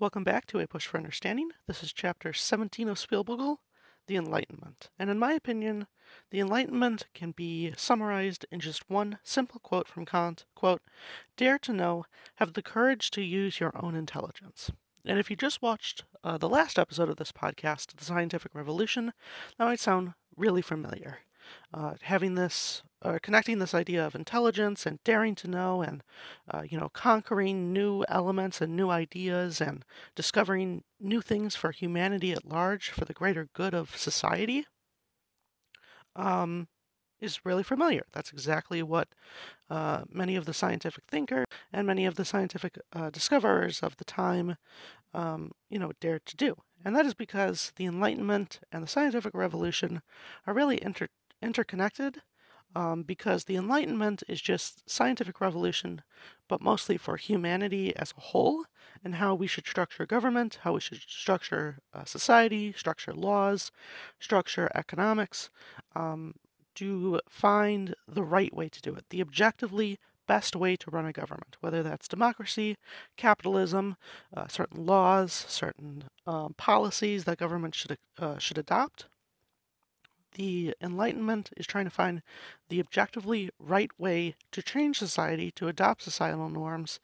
Welcome back to A Push for Understanding. This is chapter 17 of Spielvogel, The Enlightenment. And in my opinion, the Enlightenment can be summarized in just one simple quote from Kant, quote, Dare to know, have the courage to use your own intelligence. And if you just watched uh, the last episode of this podcast, The Scientific Revolution, that might sound really familiar. Uh, having this uh, connecting this idea of intelligence and daring to know and uh, you know conquering new elements and new ideas and discovering new things for humanity at large for the greater good of society um, is really familiar. That's exactly what uh, many of the scientific thinkers and many of the scientific uh, discoverers of the time, um, you know, dared to do. And that is because the Enlightenment and the scientific revolution are really inter- interconnected um, because the Enlightenment is just scientific revolution, but mostly for humanity as a whole, and how we should structure government, how we should structure uh, society, structure laws, structure economics, um, to find the right way to do it, the objectively best way to run a government, whether that's democracy, capitalism, uh, certain laws, certain um, policies that government should uh, should adopt the Enlightenment is trying to find the objectively right way to change society, to adopt societal norms,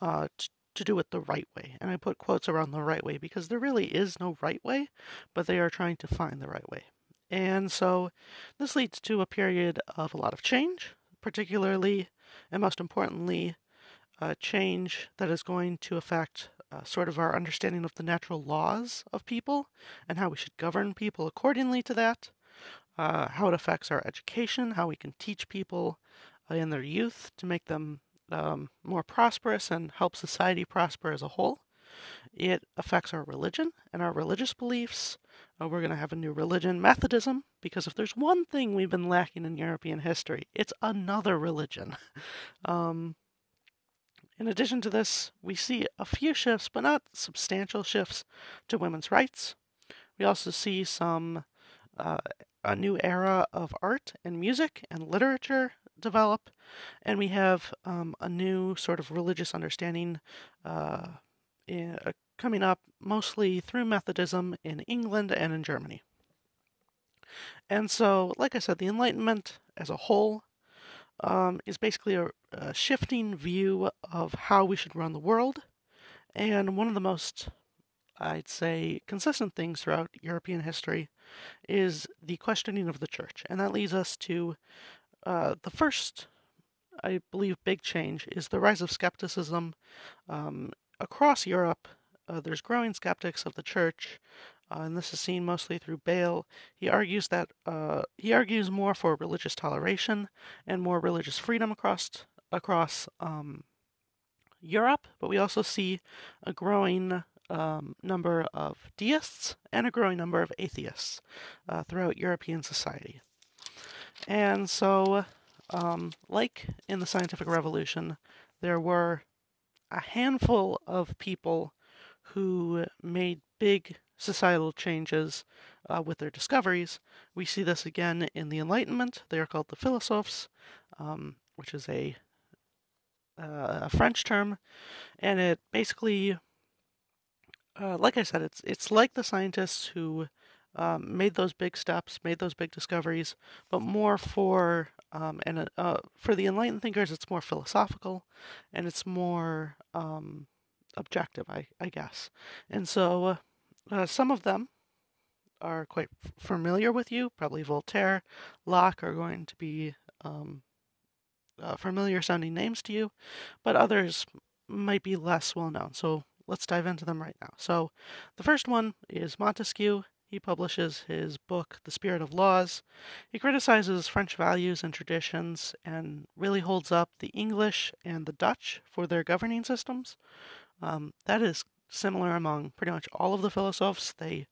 uh, to, to do it the right way. And I put quotes around the right way because there really is no right way, but they are trying to find the right way. And so this leads to a period of a lot of change, particularly and most importantly, a change that is going to affect uh, sort of our understanding of the natural laws of people and how we should govern people accordingly to that uh, how it affects our education, how we can teach people uh, in their youth to make them um, more prosperous and help society prosper as a whole. It affects our religion and our religious beliefs. Uh, we're going to have a new religion, Methodism, because if there's one thing we've been lacking in European history, it's another religion. um, in addition to this, we see a few shifts, but not substantial shifts, to women's rights. We also see some uh, a new era of art and music and literature develop, and we have um, a new sort of religious understanding uh, in, uh, coming up mostly through Methodism in England and in Germany. And so, like I said, the Enlightenment as a whole um, is basically a, a shifting view of how we should run the world. And one of the most I'd say, consistent things throughout European history is the questioning of the church. And that leads us to uh, the first, I believe, big change is the rise of skepticism um, across Europe. Uh, there's growing skeptics of the church, uh, and this is seen mostly through Bayle. He argues that uh, he argues more for religious toleration and more religious freedom across across um, Europe, but we also see a growing um, number of deists and a growing number of atheists uh, throughout European society. And so, um, like in the scientific revolution, there were a handful of people who made big societal changes uh, with their discoveries. We see this again in the Enlightenment. They are called the philosophes, um, which is a, uh, a French term, and it basically uh, like I said, it's it's like the scientists who um, made those big steps, made those big discoveries, but more for um, and uh, for the enlightened thinkers, it's more philosophical, and it's more um, objective, I I guess. And so, uh, uh some of them are quite familiar with you. Probably Voltaire, Locke are going to be um, uh, familiar sounding names to you, but others might be less well known. So let's dive into them right now. So, the first one is Montesquieu. He publishes his book, The Spirit of Laws. He criticizes French values and traditions and really holds up the English and the Dutch for their governing systems. Um, that is similar among pretty much all of the philosophes. They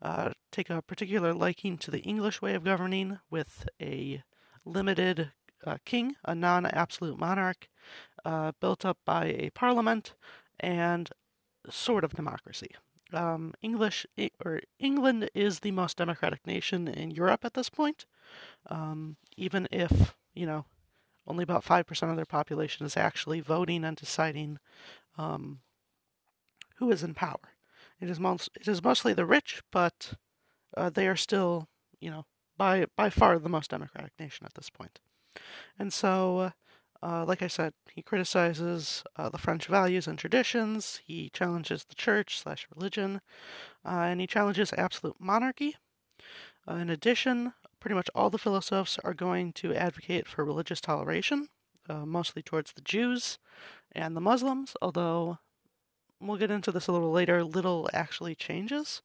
uh, take a particular liking to the English way of governing with a limited uh, king, a non absolute monarch, uh, built up by a parliament, and sort of democracy. Um, English or England is the most democratic nation in Europe at this point, um, even if you know only about five percent of their population is actually voting and deciding um, who is in power. It is most, it is mostly the rich, but uh, they are still, you know, by by far the most democratic nation at this. And so, uh, like I said, he criticizes uh, the French values and traditions. He challenges the church slash religion, uh, and he challenges absolute monarchy. Uh, in addition, pretty much all the philosophers are going to advocate for religious toleration, uh, mostly towards the Jews and the Muslims, although we'll get into this a little later, little actually changes.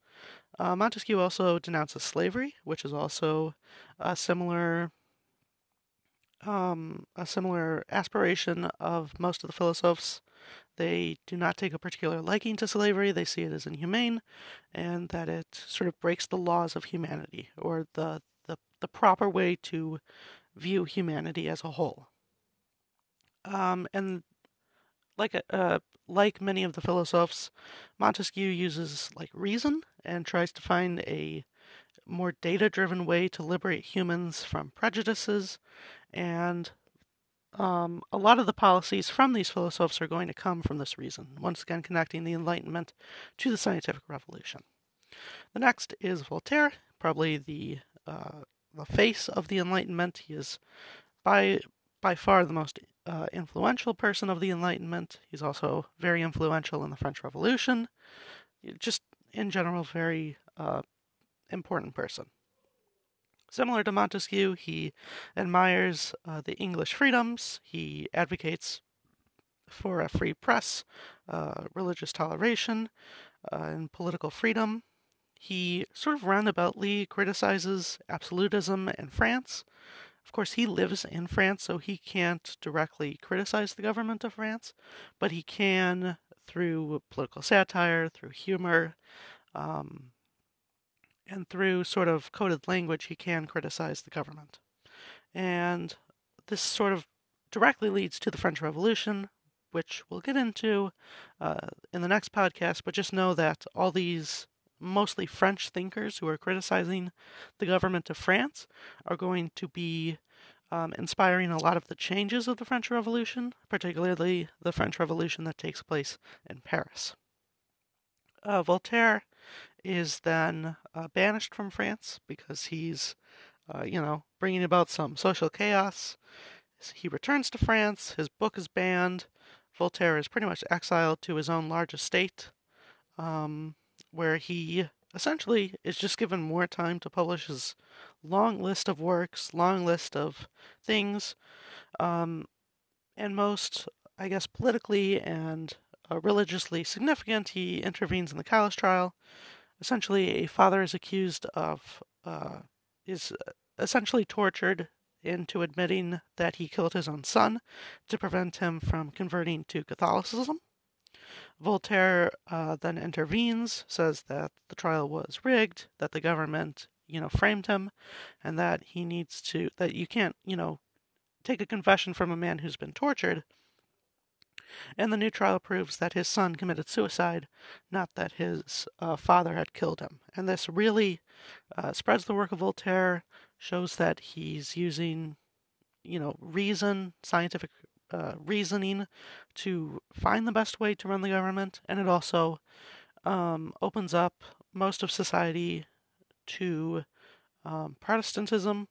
Uh, Montesquieu also denounces slavery, which is also a similar um, a similar aspiration of most of the philosophes. They do not take a particular liking to slavery. They see it as inhumane, and that it sort of breaks the laws of humanity or the the, the proper way to view humanity as a whole. Um, and like a, uh, like many of the philosophes, Montesquieu uses like reason and tries to find a more data-driven way to liberate humans from prejudices, and um, a lot of the policies from these philosophes are going to come from this reason. Once again, connecting the Enlightenment to the scientific revolution. The next is Voltaire, probably the uh, the face of the Enlightenment. He is by by far the most uh, influential person of the Enlightenment. He's also very influential in the French Revolution. Just in general, very uh, important person. Similar to Montesquieu, he admires uh, the English freedoms. He advocates for a free press, uh, religious toleration, uh, and political freedom. He sort of roundaboutly criticizes absolutism in France, of course, he lives in France, so he can't directly criticize the government of France, but he can through political satire, through humor, um, and through sort of coded language, he can criticize the government. And this sort of directly leads to the French Revolution, which we'll get into uh, in the next podcast, but just know that all these mostly French thinkers who are criticizing the government of France are going to be um, inspiring a lot of the changes of the French Revolution, particularly the French Revolution that takes place in Paris. Uh, Voltaire is then uh, banished from France because he's, uh, you know, bringing about some social chaos. He returns to France, his book is banned. Voltaire is pretty much exiled to his own large estate. Um, where he essentially is just given more time to publish his long list of works, long list of things, um, and most, I guess, politically and uh, religiously significant, he intervenes in the Calas trial. Essentially, a father is accused of, uh, is essentially tortured into admitting that he killed his own son to prevent him from converting to Catholicism. Voltaire uh, then intervenes, says that the trial was rigged, that the government, you know, framed him, and that he needs to, that you can't, you know, take a confession from a man who's been tortured. And the new trial proves that his son committed suicide, not that his uh, father had killed him. And this really uh, spreads the work of Voltaire, shows that he's using, you know, reason, scientific uh, reasoning to find the best way to run the government, and it also um, opens up most of society to um, Protestantism,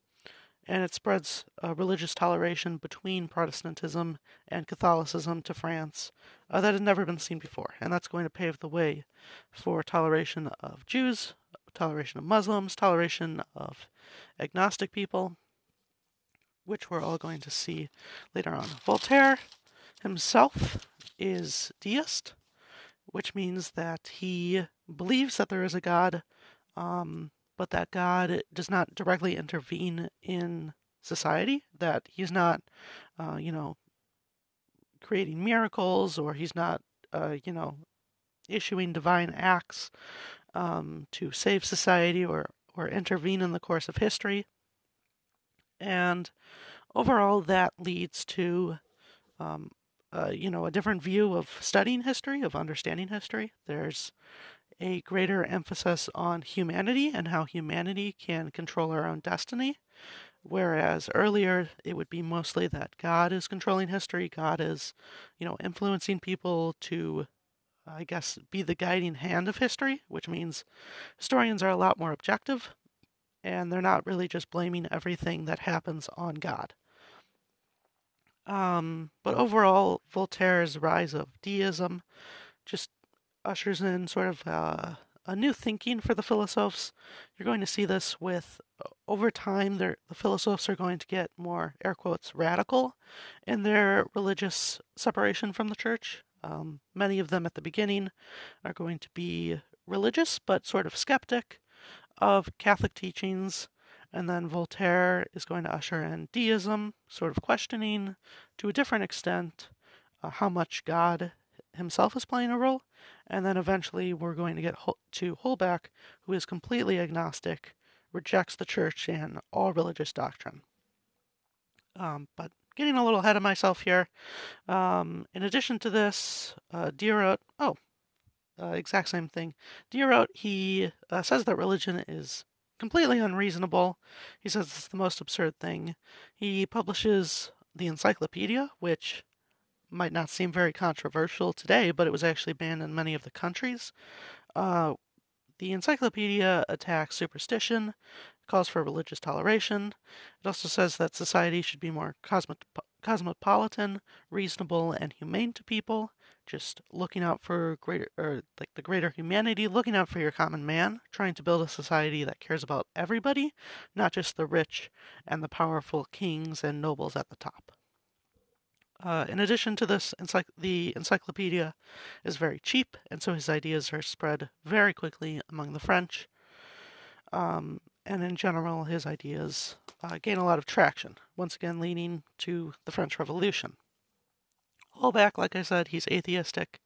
and it spreads uh, religious toleration between Protestantism and Catholicism to France uh, that had never been seen before, and that's going to pave the way for toleration of Jews, toleration of Muslims, toleration of agnostic people, which we're all going to see later on. Voltaire himself is deist, which means that he believes that there is a God, um, but that God does not directly intervene in society, that he's not, uh, you know, creating miracles or he's not, uh, you know, issuing divine acts um, to save society or, or intervene in the course of history. And overall, that leads to, um, uh, you know, a different view of studying history, of understanding history. There's a greater emphasis on humanity and how humanity can control our own destiny. Whereas earlier it would be mostly that God is controlling history, God is, you know, influencing people to I guess, be the guiding hand of history, which means historians are a lot more objective and they're not really just blaming everything that happens on God. Um, but overall, Voltaire's rise of deism just ushers in sort of uh, a new thinking for the philosophes. You're going to see this with over time. The philosophes are going to get more air quotes radical in their religious separation from the church. Um, many of them at the beginning are going to be religious but sort of skeptic of Catholic teachings. And then Voltaire is going to usher in deism, sort of questioning to a different extent uh, how much God himself is playing a role. And then eventually we're going to get to Holbach, who is completely agnostic, rejects the church and all religious doctrine. Um, but getting a little ahead of myself here. Um, in addition to this, uh, Diderot, oh, uh, exact same thing. Diderot, he uh, says that religion is completely unreasonable. He says it's the most absurd thing. He publishes the encyclopedia, which might not seem very controversial today, but it was actually banned in many of the countries. Uh, the encyclopedia attacks superstition, calls for religious toleration. It also says that society should be more cosmopolitan, reasonable, and humane to people. Just looking out for greater, or like the greater humanity, looking out for your common man, trying to build a society that cares about everybody, not just the rich and the powerful kings and nobles at the top. Uh, in addition to this, encycl- the encyclopedia is very cheap, and so his ideas are spread very quickly among the French. Um, and in general, his ideas uh, gain a lot of traction, once again leading to the French Revolution. Holbach, like I said, he's atheistic,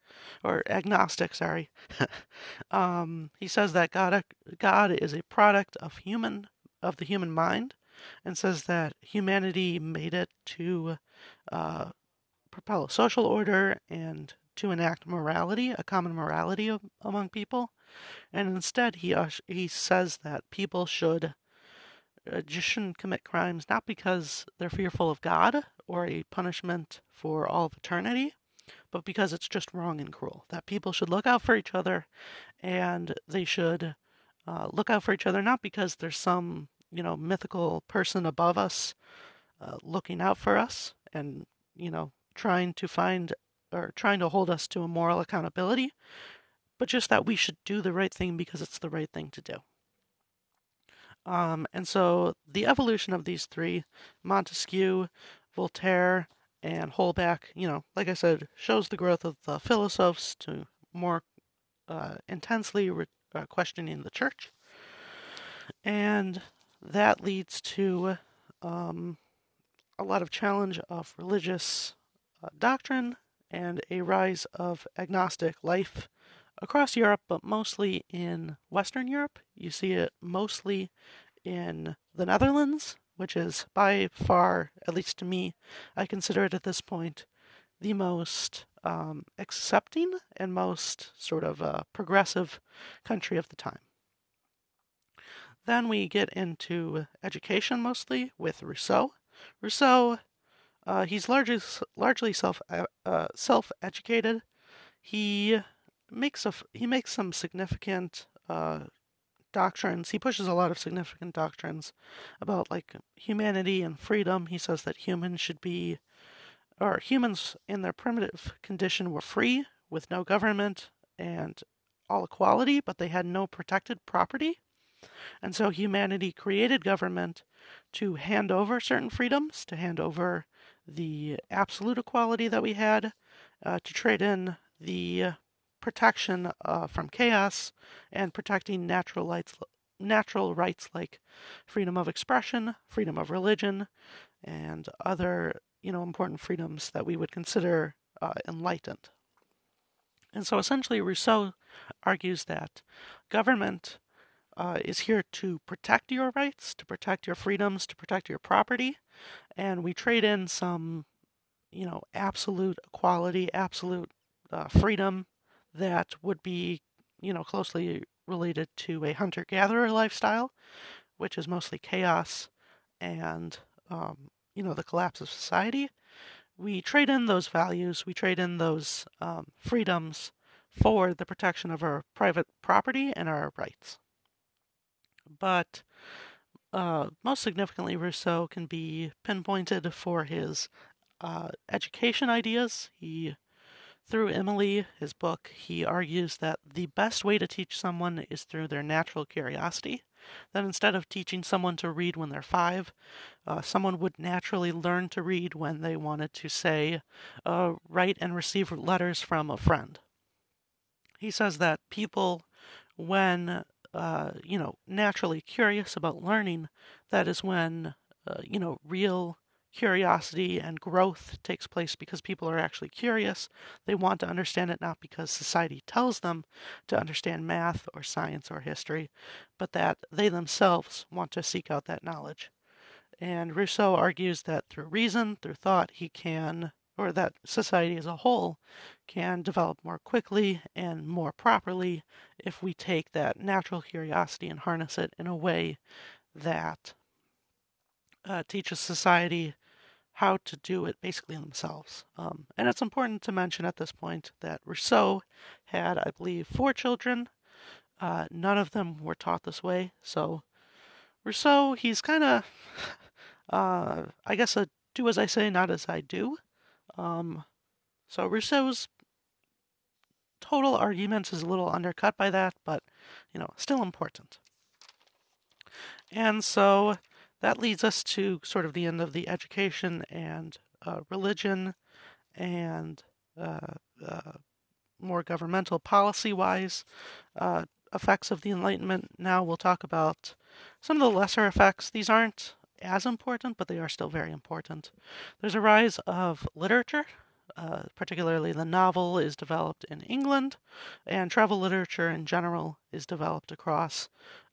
or agnostic, sorry. um, he says that God, God is a product of human, of the human mind, and says that humanity made it to uh, propel a social order and to enact morality, a common morality of, among people. And instead, he he says that people should uh, just shouldn't commit crimes not because they're fearful of God or a punishment for all of eternity, but because it's just wrong and cruel. That people should look out for each other, and they should uh, look out for each other not because there's some you know mythical person above us uh, looking out for us and you know trying to find or trying to hold us to a moral accountability, but just that we should do the right thing because it's the right thing to do. Um, and so the evolution of these three, Montesquieu, Voltaire, and Holbach, you know, like I said, shows the growth of the philosophes to more uh, intensely re- uh, questioning the church. And that leads to um, a lot of challenge of religious doctrine and a rise of agnostic life across Europe, but mostly in Western Europe. You see it mostly in the Netherlands, which is by far, at least to me, I consider it at this point the most um, accepting and most sort of uh, progressive country of the time. Then we get into education mostly with Rousseau. Rousseau uh, he's largely largely self uh, uh self educated. He makes a he makes some significant uh, doctrines. He pushes a lot of significant doctrines about like humanity and freedom. He says that humans should be, or humans in their primitive condition were free with no government and all equality, but they had no protected property. And so humanity created government to hand over certain freedoms, to hand over the absolute equality that we had, uh, to trade in the protection uh, from chaos and protecting natural rights, natural rights like freedom of expression, freedom of religion, and other you know important freedoms that we would consider uh, enlightened. And so essentially, Rousseau argues that government uh, is here to protect your rights, to protect your freedoms, to protect your property, and we trade in some, you know, absolute equality, absolute uh, freedom that would be, you know, closely related to a hunter-gatherer lifestyle, which is mostly chaos and, um, you know, the collapse of society. We trade in those values, we trade in those um, freedoms for the protection of our private property and our rights. But uh, most significantly, Rousseau can be pinpointed for his uh, education ideas. He, through Emile, his book, he argues that the best way to teach someone is through their natural curiosity. That instead of teaching someone to read when they're five, uh, someone would naturally learn to read when they wanted to, say, uh, write and receive letters from a friend. He says that people, when uh, you know, naturally curious about learning, that is when, uh, you know, real curiosity and growth takes place because people are actually curious. They want to understand it not because society tells them to understand math or science or history, but that they themselves want to seek out that knowledge. And Rousseau argues that through reason, through thought, he can or that society as a whole can develop more quickly and more properly if we take that natural curiosity and harness it in a way that uh, teaches society how to do it basically themselves. Um, and it's important to mention at this point that Rousseau had, I believe, four children. Uh, none of them were taught this way. So Rousseau, he's kind of, uh, I guess, a do as I say, not as I do. Um, so Rousseau's total argument is a little undercut by that, but you know, still important. And so that leads us to sort of the end of the education and uh, religion and uh, uh, more governmental policy wise uh, effects of the Enlightenment. Now we'll talk about some of the lesser effects. These aren't as important, but they are still very important. There's a rise of literature, uh, particularly the novel is developed in England, and travel literature in general is developed across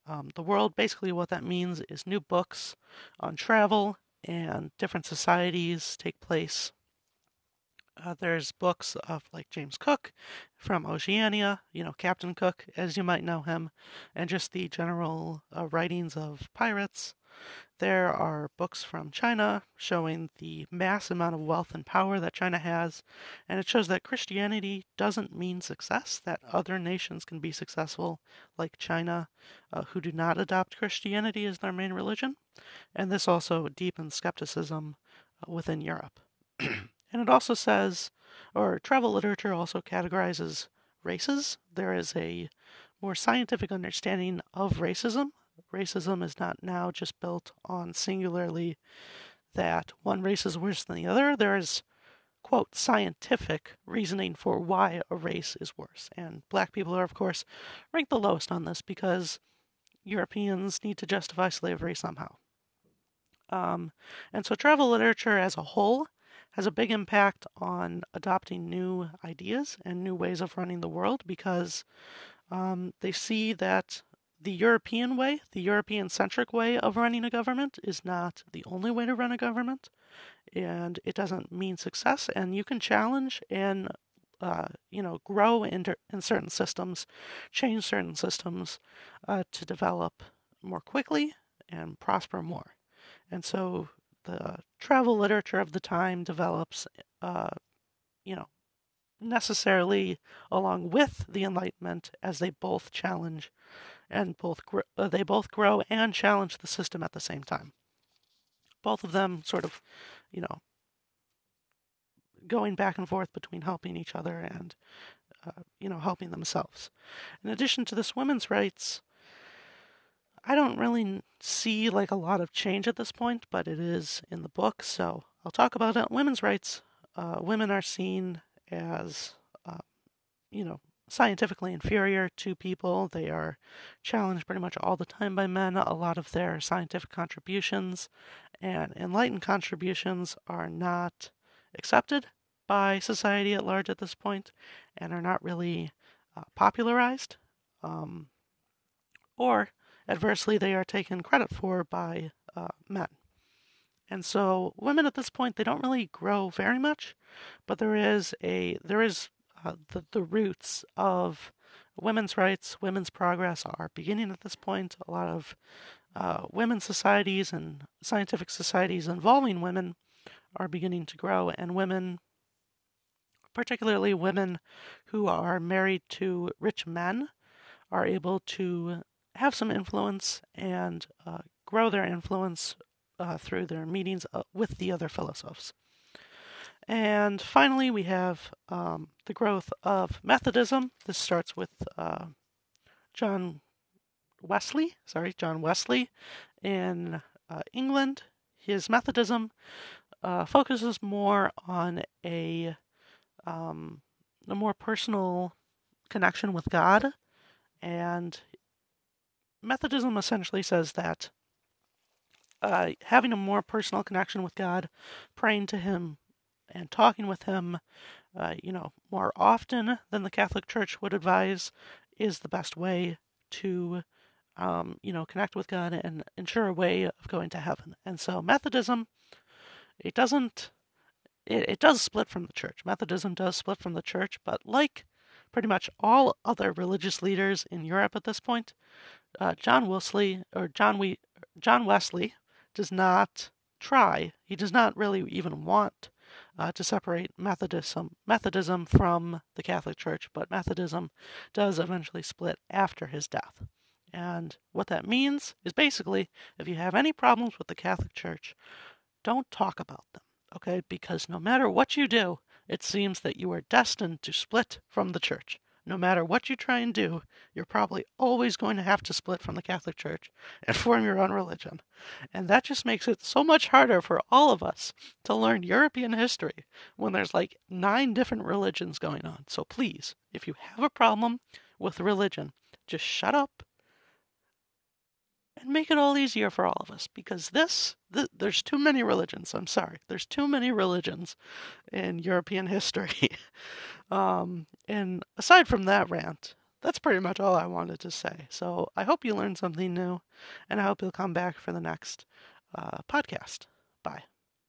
um, the world. Basically, what that means is new books on travel and different societies take place. Uh, there's books of like James Cook from Oceania, you know, Captain Cook, as you might know him, and just the general uh, writings of pirates. There are books from China showing the mass amount of wealth and power that China has, and it shows that Christianity doesn't mean success, that other nations can be successful, like China, uh, who do not adopt Christianity as their main religion. And this also deepens skepticism uh, within Europe. and it also says, or travel literature also categorizes races. There is a more scientific understanding of racism racism is not now just built on singularly that one race is worse than the other. There is, quote, scientific reasoning for why a race is worse. And black people are, of course, ranked the lowest on this because Europeans need to justify slavery somehow. Um, and so travel literature as a whole has a big impact on adopting new ideas and new ways of running the world because um, they see that the European way, the European centric way of running a government, is not the only way to run a government, and it doesn't mean success. And you can challenge and uh, you know grow in, in certain systems, change certain systems uh, to develop more quickly and prosper more. And so the travel literature of the time develops, uh, you know, necessarily along with the Enlightenment as they both challenge and both gr- uh, they both grow and challenge the system at the same time. Both of them sort of, you know, going back and forth between helping each other and, uh, you know, helping themselves. In addition to this women's rights, I don't really see like a lot of change at this point, but it is in the book, so I'll talk about it. Women's rights. Uh, women are seen as, uh, you know, scientifically inferior to people. They are challenged pretty much all the time by men. A lot of their scientific contributions and enlightened contributions are not accepted by society at large at this point and are not really uh, popularized. Um, or adversely, they are taken credit for by uh, men. And so women at this point they don't really grow very much, but there is a there is uh, the, the roots of women's rights, women's progress are beginning at this point. A lot of uh, women's societies and scientific societies involving women are beginning to grow, and women particularly women who are married to rich men, are able to have some influence and uh, grow their influence uh, through their meetings uh, with the other philosophers. And finally, we have um, the growth of Methodism. This starts with uh, John Wesley, sorry, John Wesley in uh, England. His Methodism uh, focuses more on a um, a more personal connection with God, and Methodism essentially says that uh, having a more personal connection with God, praying to Him, and talking with Him, uh, you know, more often than the Catholic Church would advise, is the best way to, um, you know, connect with God and ensure a way of going to heaven. And so Methodism, it doesn't, it, it does split from the church. Methodism does split from the church, but like pretty much all other religious leaders in Europe at this point, uh, John Wesley or John we John Wesley does not try. He does not really even want uh, to separate Methodism Methodism from the Catholic Church, but Methodism does eventually split after his death. And what that means is basically if you have any problems with the Catholic Church, don't talk about them, okay? Because no matter what you do, it seems that you are destined to split from the church no matter what you try and do, you're probably always going to have to split from the Catholic Church and form your own religion. And that just makes it so much harder for all of us to learn European history when there's like nine different religions going on. So please, if you have a problem with religion, just shut up and make it all easier for all of us because this, th- there's too many religions. I'm sorry. There's too many religions in European history. um, and aside from that rant, that's pretty much all I wanted to say. So I hope you learned something new and I hope you'll come back for the next uh, podcast. Bye.